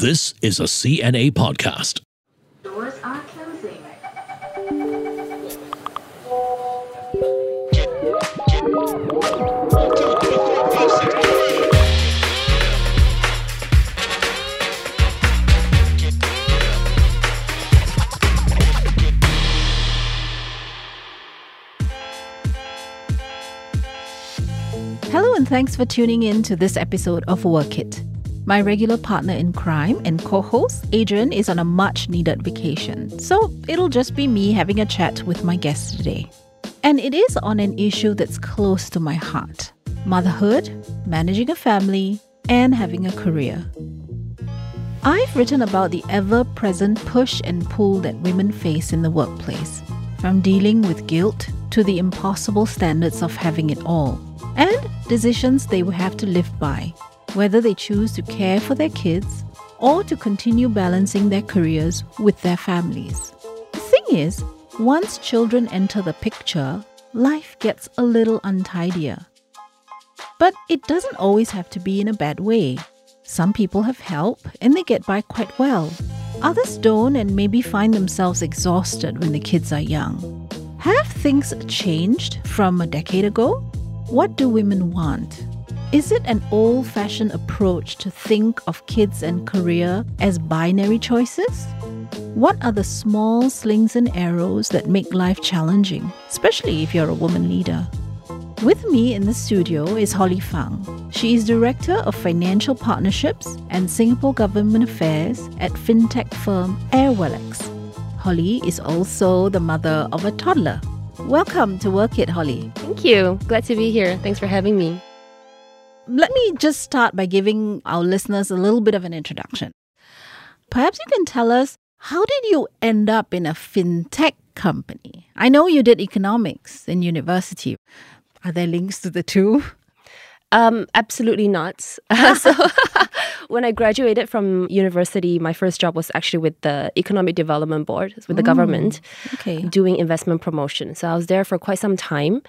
This is a CNA podcast. Doors are closing. Hello, and thanks for tuning in to this episode of Work It. My regular partner in crime and co host, Adrian, is on a much needed vacation, so it'll just be me having a chat with my guest today. And it is on an issue that's close to my heart motherhood, managing a family, and having a career. I've written about the ever present push and pull that women face in the workplace, from dealing with guilt to the impossible standards of having it all, and decisions they will have to live by, whether they choose to care for their kids or to continue balancing their careers with their families. The thing is, once children enter the picture, life gets a little untidier. But it doesn't always have to be in a bad way. Some people have help and they get by quite well. Others don't and maybe find themselves exhausted when the kids are young. Have things changed from a decade ago? What do women want? Is it an old fashioned approach to think of kids and career as binary choices? What are the small slings and arrows that make life challenging, especially if you're a woman leader? With me in the studio is Holly Fang. She is Director of Financial Partnerships and Singapore Government Affairs at fintech firm Airwallex. Holly is also the mother of a toddler. Welcome to Work It, Holly. Thank you. Glad to be here. Thanks for having me. Let me just start by giving our listeners a little bit of an introduction. Perhaps you can tell us how did you end up in a fintech company? I know you did economics in university. Are there links to the two? Um, absolutely not. so, when I graduated from university, my first job was actually with the Economic Development Board, with the government, Okay. doing investment promotion. So I was there for quite some time,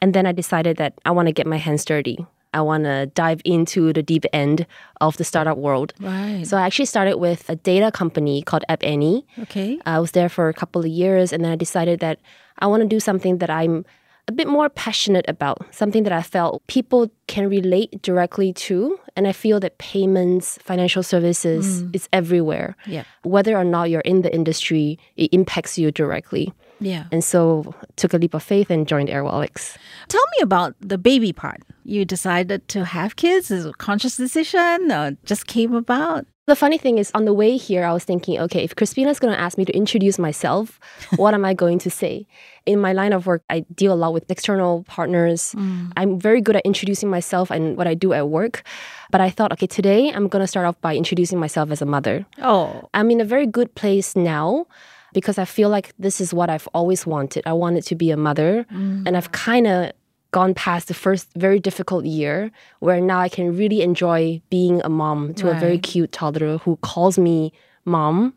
and then I decided that I want to get my hands dirty. I want to dive into the deep end of the startup world. Right. So I actually started with a data company called App Annie. okay. I was there for a couple of years, and then I decided that I want to do something that I'm a bit more passionate about, something that I felt people can relate directly to. And I feel that payments, financial services, mm. is everywhere. Yeah. Whether or not you're in the industry, it impacts you directly. Yeah. And so took a leap of faith and joined Airwallex. Tell me about the baby part. You decided to have kids? Is it a conscious decision or just came about? The funny thing is, on the way here, I was thinking, okay, if Crispina's going to ask me to introduce myself, what am I going to say? In my line of work, I deal a lot with external partners. Mm. I'm very good at introducing myself and what I do at work. But I thought, okay, today I'm going to start off by introducing myself as a mother. Oh, I'm in a very good place now because I feel like this is what I've always wanted. I wanted to be a mother, mm. and I've kind of gone past the first very difficult year where now I can really enjoy being a mom to a very cute toddler who calls me mom.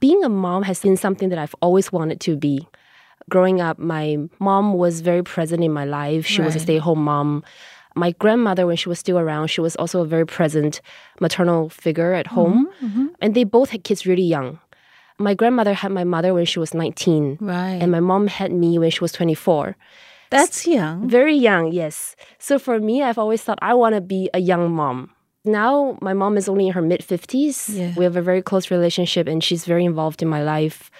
Being a mom has been something that I've always wanted to be. Growing up, my mom was very present in my life. She was a stay at home mom. My grandmother, when she was still around, she was also a very present maternal figure at home. Mm-hmm, mm-hmm. And they both had kids really young. My grandmother had my mother when she was 19, right. and my mom had me when she was 24. That's young. Very young, yes. So for me, I've always thought I want to be a young mom. Now, my mom is only in her mid 50s. Yeah. We have a very close relationship, and she's very involved in my life.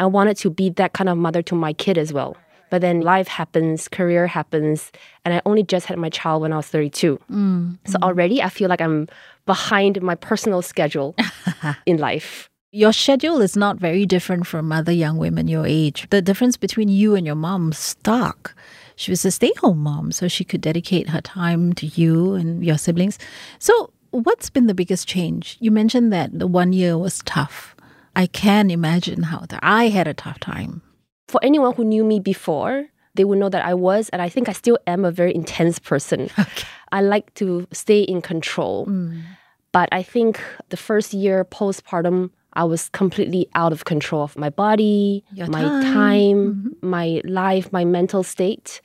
I wanted to be that kind of mother to my kid as well. But then life happens, career happens, and I only just had my child when I was 32. Mm, so mm. already I feel like I'm behind my personal schedule in life. Your schedule is not very different from other young women your age. The difference between you and your mom stark. She was a stay home mom, so she could dedicate her time to you and your siblings. So, what's been the biggest change? You mentioned that the one year was tough. I can imagine how the, I had a tough time. For anyone who knew me before, they would know that I was, and I think I still am, a very intense person. Okay. I like to stay in control. Mm. But I think the first year postpartum, I was completely out of control of my body, Your my time. time, mm-hmm. my life, my mental state.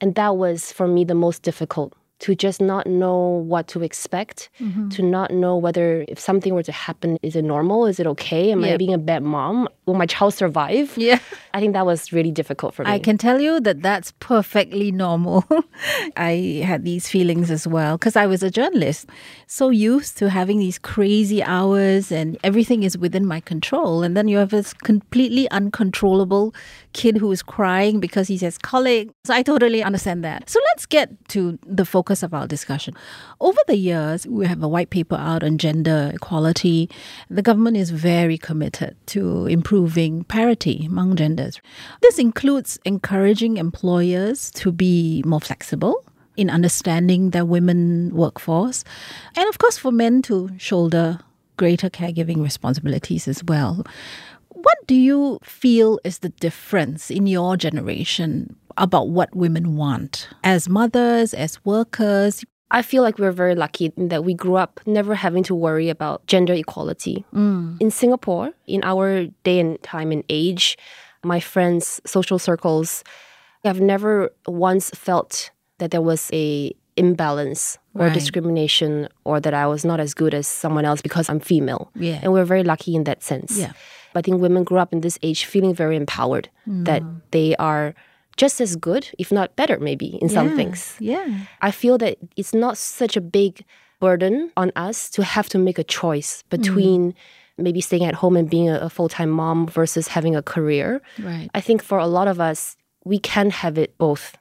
And that was for me the most difficult to just not know what to expect, mm-hmm. to not know whether if something were to happen, is it normal? Is it okay? Am I being a bad mom? Will my child survive? Yeah. I think that was really difficult for me. I can tell you that that's perfectly normal. I had these feelings as well because I was a journalist, so used to having these crazy hours and everything is within my control. And then you have this completely uncontrollable kid who is crying because he says colic. So I totally understand that. So let's get to the focus of our discussion. Over the years, we have a white paper out on gender equality. The government is very committed to improving parity among genders. This includes encouraging employers to be more flexible in understanding their women workforce, and of course, for men to shoulder greater caregiving responsibilities as well. What do you feel is the difference in your generation about what women want as mothers, as workers? I feel like we're very lucky in that we grew up never having to worry about gender equality. Mm. In Singapore, in our day and time and age, my friends' social circles have never once felt that there was a imbalance or Right. discrimination or that I was not as good as someone else because I'm female. Yeah. And we're very lucky in that sense. Yeah. But I think women grew up in this age feeling very empowered that mm. they are just as good, if not better, maybe in some things. Yeah. I feel that it's not such a big burden on us to have to make a choice between maybe staying at home and being a, a full time mom versus having a career. Right. I think for a lot of us, we can have it both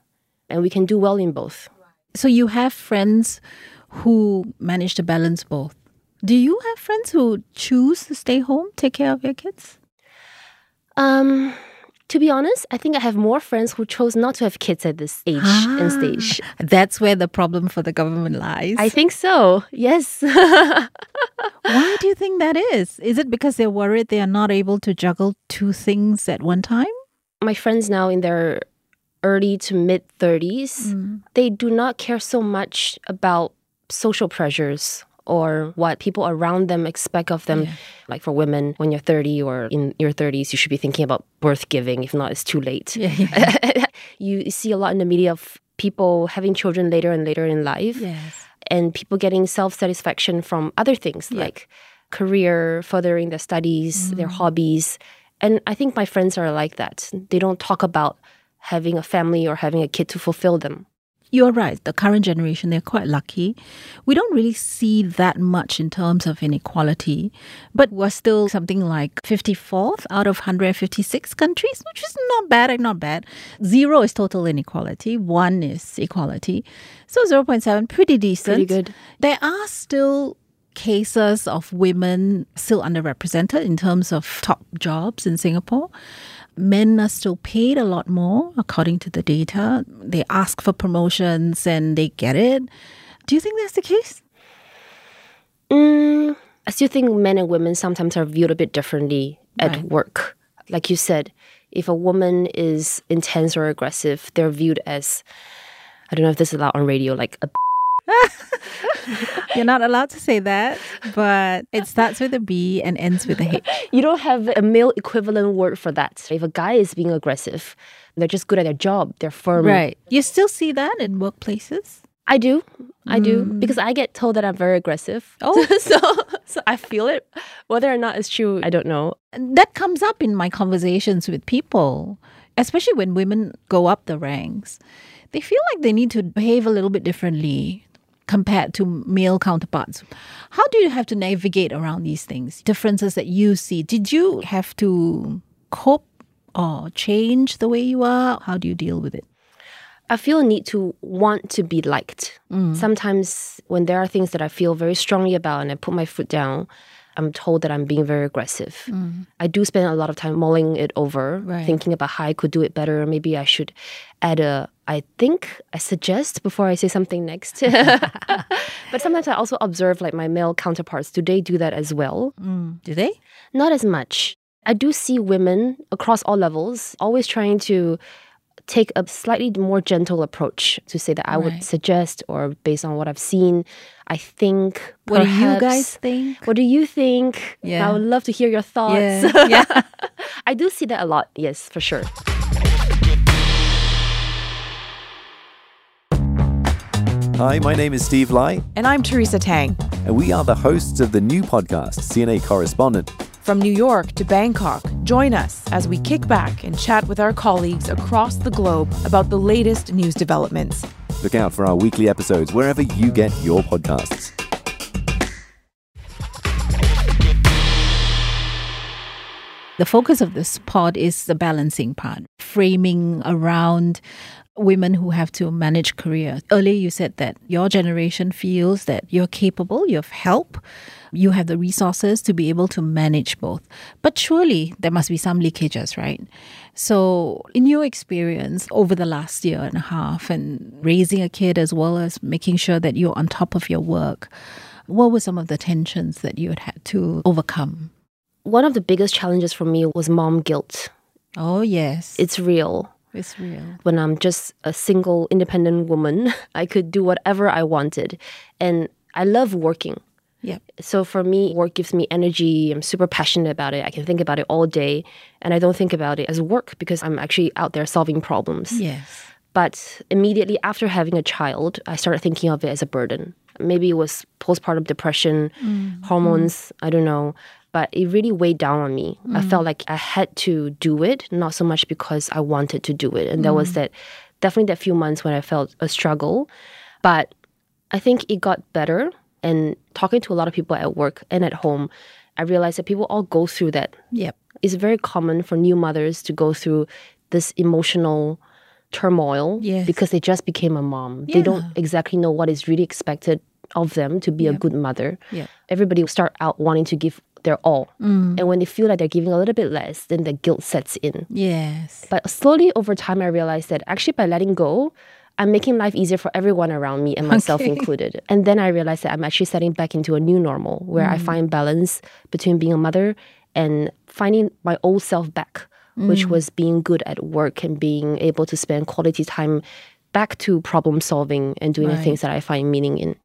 and we can do well in both. So you have friends who manage to balance both. Do you have friends who choose to stay home, take care of your kids? Um, to be honest, I think I have more friends who chose not to have kids at this age and ah, stage. That's where the problem for the government lies. I think so. Yes. Why do you think that is? Is it because they're worried they are not able to juggle two things at one time? My friends now in their early to mid 30s, mm. they do not care so much about social pressures or what people around them expect of them. Like for women, when you're 30 or in your 30s, you should be thinking about birth giving. If not, it's too late. Yeah, you see a lot in the media of people having children later and later in life Yes. and people getting self satisfaction from other things like career, furthering their studies, their mm. hobbies. And I think my friends are like that. They don't talk about having a family or having a kid to fulfill them. You're right. The current generation, they're quite lucky. We don't really see that much in terms of inequality, but we're still something like 54th out of 156 countries, which is not bad and not bad. Zero is total inequality, one is equality. So 0.7, pretty decent. Pretty good. There are still cases of women still underrepresented in terms of top jobs in Singapore. Men are still paid a lot more, according to the data. They ask for promotions and they get it. Do you think that's the case? Mm, I still think men and women sometimes are viewed a bit differently at Right. work. Like you said, if a woman is intense or aggressive, they're viewed as, I don't know if this is allowed on radio, like a You're not allowed to say that, but it starts with a B and ends with a H. you don't have a male equivalent word for that. If a guy is being aggressive, they're just good at their job, they're firm. Right. You still see that in workplaces? I do. I do. Mm. Because I get told that I'm very aggressive. Oh. so so I feel it. Whether or not it's true, I don't know. that comes up in my conversations with people, especially when women go up the ranks. They feel like they need to behave a little bit differently compared to male counterparts. How do you have to navigate around these things? Differences that you see. Did you have to cope or change the way you are? How do you deal with it? I feel a need to want to be liked. Mm. Sometimes when there are things that I feel very strongly about and I put my foot down, I'm told that I'm being very aggressive. Mm. I do spend a lot of time mulling it over, Right. thinking about how I could do it better. Maybe I should add a, I think, I suggest before I say something next. but sometimes I also observe like my male counterparts. Do they do that as well? Mm. Do they? Not as much. I do see women across all levels always trying to take a slightly more gentle approach to say that I Right. would suggest or based on what I've seen, I think What do you guys think? What do you think? Yeah. I would love to hear your thoughts. Yeah. yeah. I do see that a lot, yes, for sure. Hi, my name is Steve Lai, And I'm Teresa Tang. and we are the hosts of the new podcast, CNA Correspondent. From New York to Bangkok, join us as we kick back and chat with our colleagues across the globe about the latest news developments. Look out for our weekly episodes wherever you get your podcasts. The focus of this pod is the balancing part, framing around women who have to manage career. Earlier, you said that your generation feels that you're capable, you have help, you have the resources to be able to manage both. But surely there must be some leakages, right? So, in your experience over the last year and a half, and raising a kid as well as making sure that you're on top of your work, what were some of the tensions that you had had to overcome? One of the biggest challenges for me was mom guilt. Oh, yes. It's real. It's real. when I'm just a single independent woman, I could do whatever I wanted. And I love working. Yep. So for me, work gives me energy. I'm super passionate about it. I can think about it all day. And I don't think about it as work because I'm actually out there solving problems. Yes. But immediately after having a child, I started thinking of it as a burden. Maybe it was postpartum depression, mm. hormones, mm. I don't know. But it really weighed down on me. I mm. felt like I had to do it, not so much because I wanted to do it. And there was mm. that definitely that few months when I felt a struggle. But I think it got better. And talking to a lot of people at work and at home, I realized that people all go through that Yep. it's very common for new mothers to go through this emotional turmoil Yes. because they just became a mom. They don't exactly know what is really expected of them to be a good mother. Yep. Everybody will start out wanting to give their all. Mm. And when they feel like they're giving a little bit less, then the guilt sets in. Yes. But slowly over time, I realized that actually by letting go, I'm making life easier for everyone around me and myself Okay. included. And then I realized that I'm actually setting back into a new normal where Mm. I find balance between being a mother and finding my old self back, which Mm. was being good at work and being able to spend quality time back to problem solving and doing the things that I find meaning in.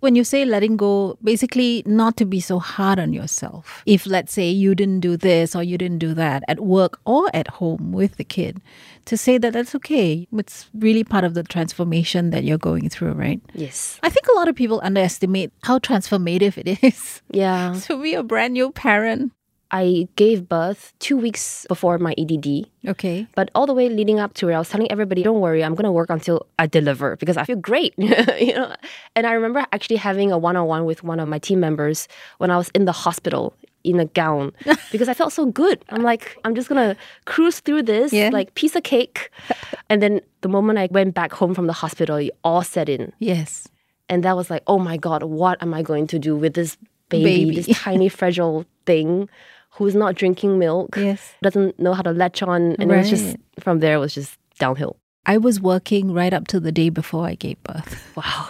When you say letting go, basically not to be so hard on yourself. If, let's say, you didn't do this or you didn't do that at work or at home with the kid, to say that that's okay. It's really part of the transformation that you're going through, right? Yes. I think a lot of people underestimate how transformative it is Yeah. to be a brand new parent. I gave birth two weeks before my EDD. Okay. But all the way leading up to it, I was telling everybody, "Don't worry, I'm gonna work until I deliver because I feel great." you know. And I remember actually having a one-on-one with one of my team members when I was in the hospital in a gown because I felt so good. I'm like, I'm just gonna cruise through this Yeah. like piece of cake. and then the moment I went back home from the hospital, it all set in, Yes. and that was like, oh my god, what am I going to do with this baby, Baby. this tiny fragile thing? Who's not drinking milk? Yes. doesn't know how to latch on and it was just from there it was just downhill I was working right up to the day before I gave birth. wow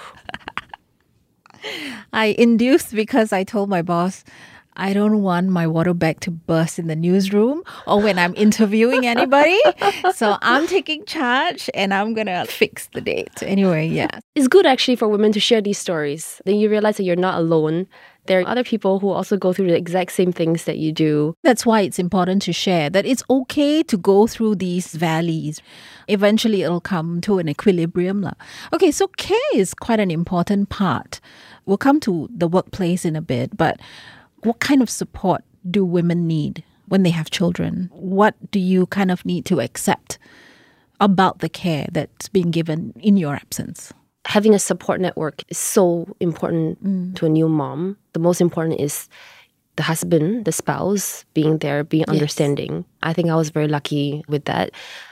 I induced because I told my boss, I don't want my water bag to burst in the newsroom or when I'm interviewing anybody. so I'm taking charge and I'm going to fix the date. Anyway, yeah. it's good actually for women to share these stories then you realize that you're not alone there are other people who also go through the exact same things that you do That's why it's important to share that it's okay to go through these valleys. Eventually, it'll come to an equilibrium. lah. Okay, so care is quite an important part. We'll come to the workplace in a bit, but what kind of support do women need when they have children? What do you kind of need to accept about the care that's being given in your absence? Having a support network is so important mm. to a new mom. The most important is the husband the spouse being there being understanding. I think i was very lucky with that.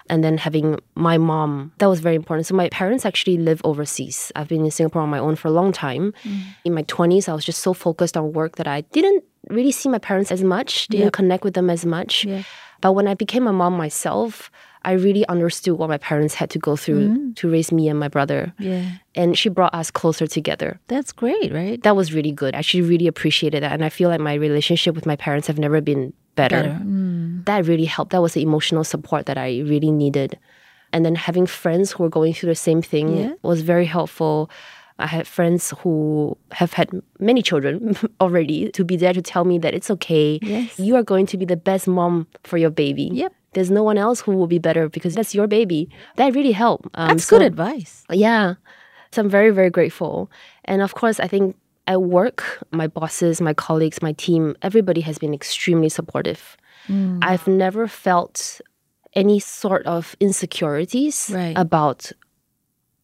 And then having my mom that was very important. So my parents actually live overseas. I've been in singapore on my own for a long time. Mm. In my 20s i was just so focused on work that i didn't really see my parents as much didn't Yep. connect with them as much. Yeah. but when i became a mom myself i really understood what my parents had to go through to raise me and my brother Yeah. and she brought us closer together. That's great, right? That was really good. I actually really appreciated that, and I feel like my relationship with my parents have never been better. Better. Mm. That really helped. That was the emotional support that I really needed, and then having friends who were going through the same thing Yeah. was very helpful. I had friends who have had many children already to be there to tell me that it's okay. Yes. You are going to be the best mom for your baby. Yep. There's no one else who will be better because that's your baby. That really helped. Um, That's so- good advice. yeah. So I'm very, very grateful. And of course, I think at work, my bosses, my colleagues, my team, everybody has been extremely supportive. I've never felt any sort of insecurities Right. about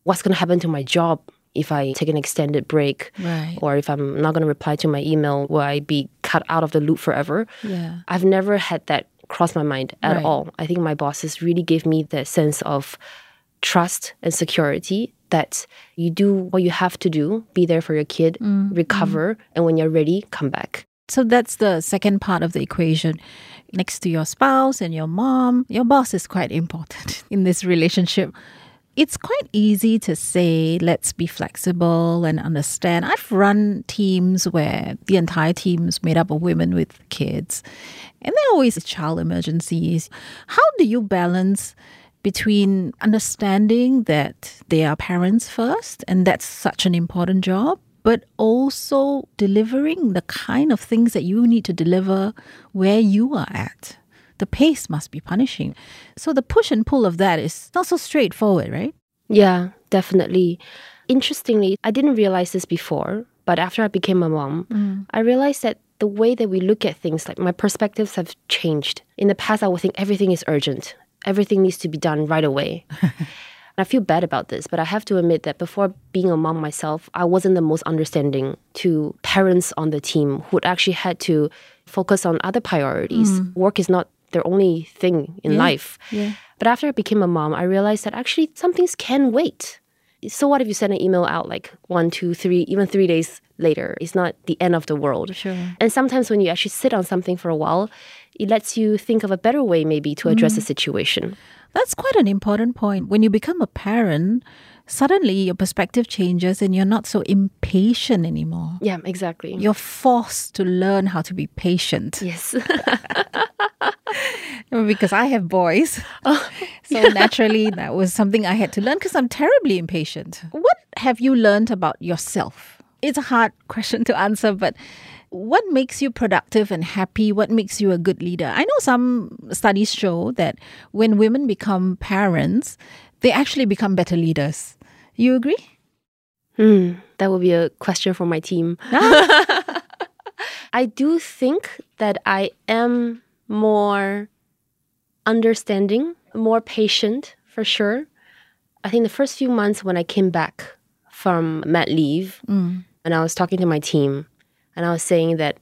what's going to happen to my job if I take an extended break Right. or if I'm not going to reply to my email, will I be cut out of the loop forever? Yeah. I've never had that cross my mind at Right. all. I think my bosses really gave me the sense of trust and security that you do what you have to do, be there for your kid, Mm, recover, and when you're ready, come back. So that's the second part of the equation. Next to your spouse and your mom, your boss is quite important in this relationship. It's quite easy to say, let's be flexible and understand. I've run teams where the entire team is made up of women with kids, and there are always child emergencies. How do you balance between understanding that they are parents first, and that's such an important job, but also delivering the kind of things that you need to deliver where you are at. The pace must be punishing. So the push and pull of that is not so straightforward, right? Yeah, definitely. Interestingly, I didn't realize this before, but after I became a mom, mm. I realized that the way that we look at things, like my perspectives have changed. In the past, I would think everything is urgent, everything needs to be done right away. And I feel bad about this, but I have to admit that before being a mom myself, I wasn't the most understanding to parents on the team who actually had to focus on other priorities. Mm. Work is not their only thing in life. yeah. But after I became a mom, I realized that actually some things can wait. So what if you send an email out like one, two, three, even three days later? It's not the end of the world. Sure. And sometimes when you actually sit on something for a while, it lets you think of a better way maybe to address the mm. situation. That's quite an important point. When you become a parent, suddenly your perspective changes and you're not so impatient anymore. Yeah, exactly. You're forced to learn how to be patient. yes. because I have boys. so naturally, that was something I had to learn because I'm terribly impatient. What have you learned about yourself? It's a hard question to answer, but what makes you productive and happy? What makes you a good leader? I know some studies show that when women become parents, they actually become better leaders. You agree? Hmm, that would be a question for my team. I do think that I am more understanding, more patient for sure. I think the first few months when I came back from mat leave mm. and I was talking to my team and I was saying that,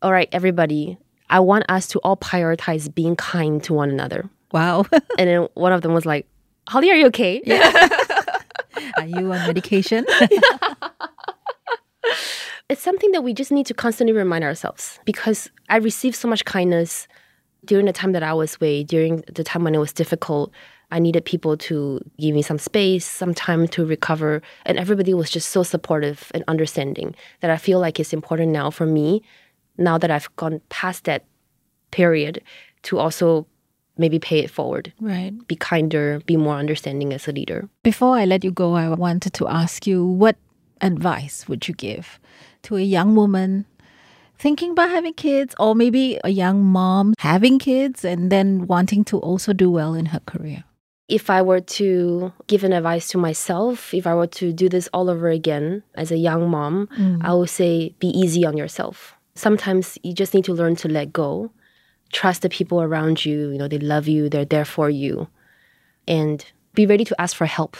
all right, everybody, I want us to all prioritize being kind to one another. Wow. And then one of them was like, Holly, are you okay? Yeah. Are you on medication? it's something that we just need to constantly remind ourselves because I received so much kindness during the time that I was away, during the time when it was difficult. I needed people to give me some space, some time to recover. And everybody was just so supportive and understanding that I feel like it's important now for me, now that I've gone past that period, to also maybe pay it forward, right. be kinder, be more understanding as a leader. Before I let you go, I wanted to ask you what advice would you give to a young woman thinking about having kids, or maybe a young mom having kids and then wanting to also do well in her career? if I were to give an advice to myself, if I were to do this all over again as a young mom, mm. I would say be easy on yourself. Sometimes you just need to learn to let go. Trust the people around you, you know, they love you, they're there for you. And be ready to ask for help.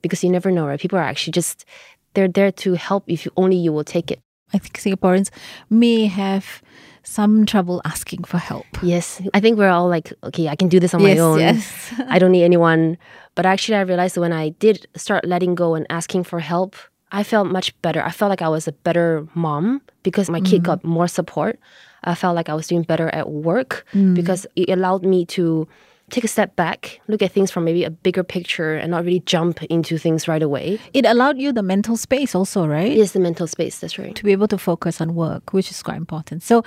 Because you never know, right? People are actually just they're there to help if you only you will take it. I think Singaporeans may have some trouble asking for help. Yes. I think we're all like, okay, I can do this on Yes, my own. yes. I don't need anyone. But actually, I realized that when I did start letting go and asking for help, I felt much better. I felt like I was a better mom because my kid mm-hmm. got more support. I felt like I was doing better at work mm. because it allowed me to take a step back, look at things from maybe a bigger picture and not really jump into things right away. It allowed you the mental space also, right? Yes, the mental space, that's right. To be able to focus on work, which is quite important. So,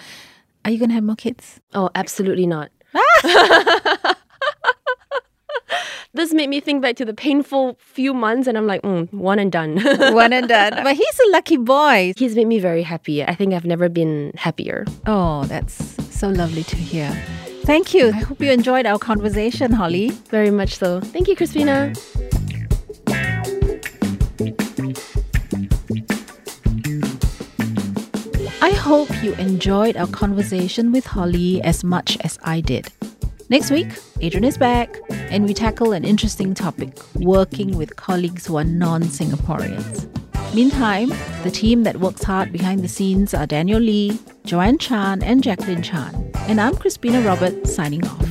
are you going to have more kids? Oh, absolutely not. this made me think back to the painful few months, and I'm like, mm, one and done. One and done. But he's a lucky boy. He's made me very happy. I think I've never been happier. Oh, that's so lovely to hear. Thank you. I hope you enjoyed our conversation, Holly. Very much so. Thank you, Christina. I hope you enjoyed our conversation with Holly as much as I did. Next week, Adrian is back and we tackle an interesting topic working with colleagues who are non Singaporeans. Meantime, the team that works hard behind the scenes are Daniel Lee, Joanne Chan, and Jacqueline Chan. And I'm Crispina Robert signing off.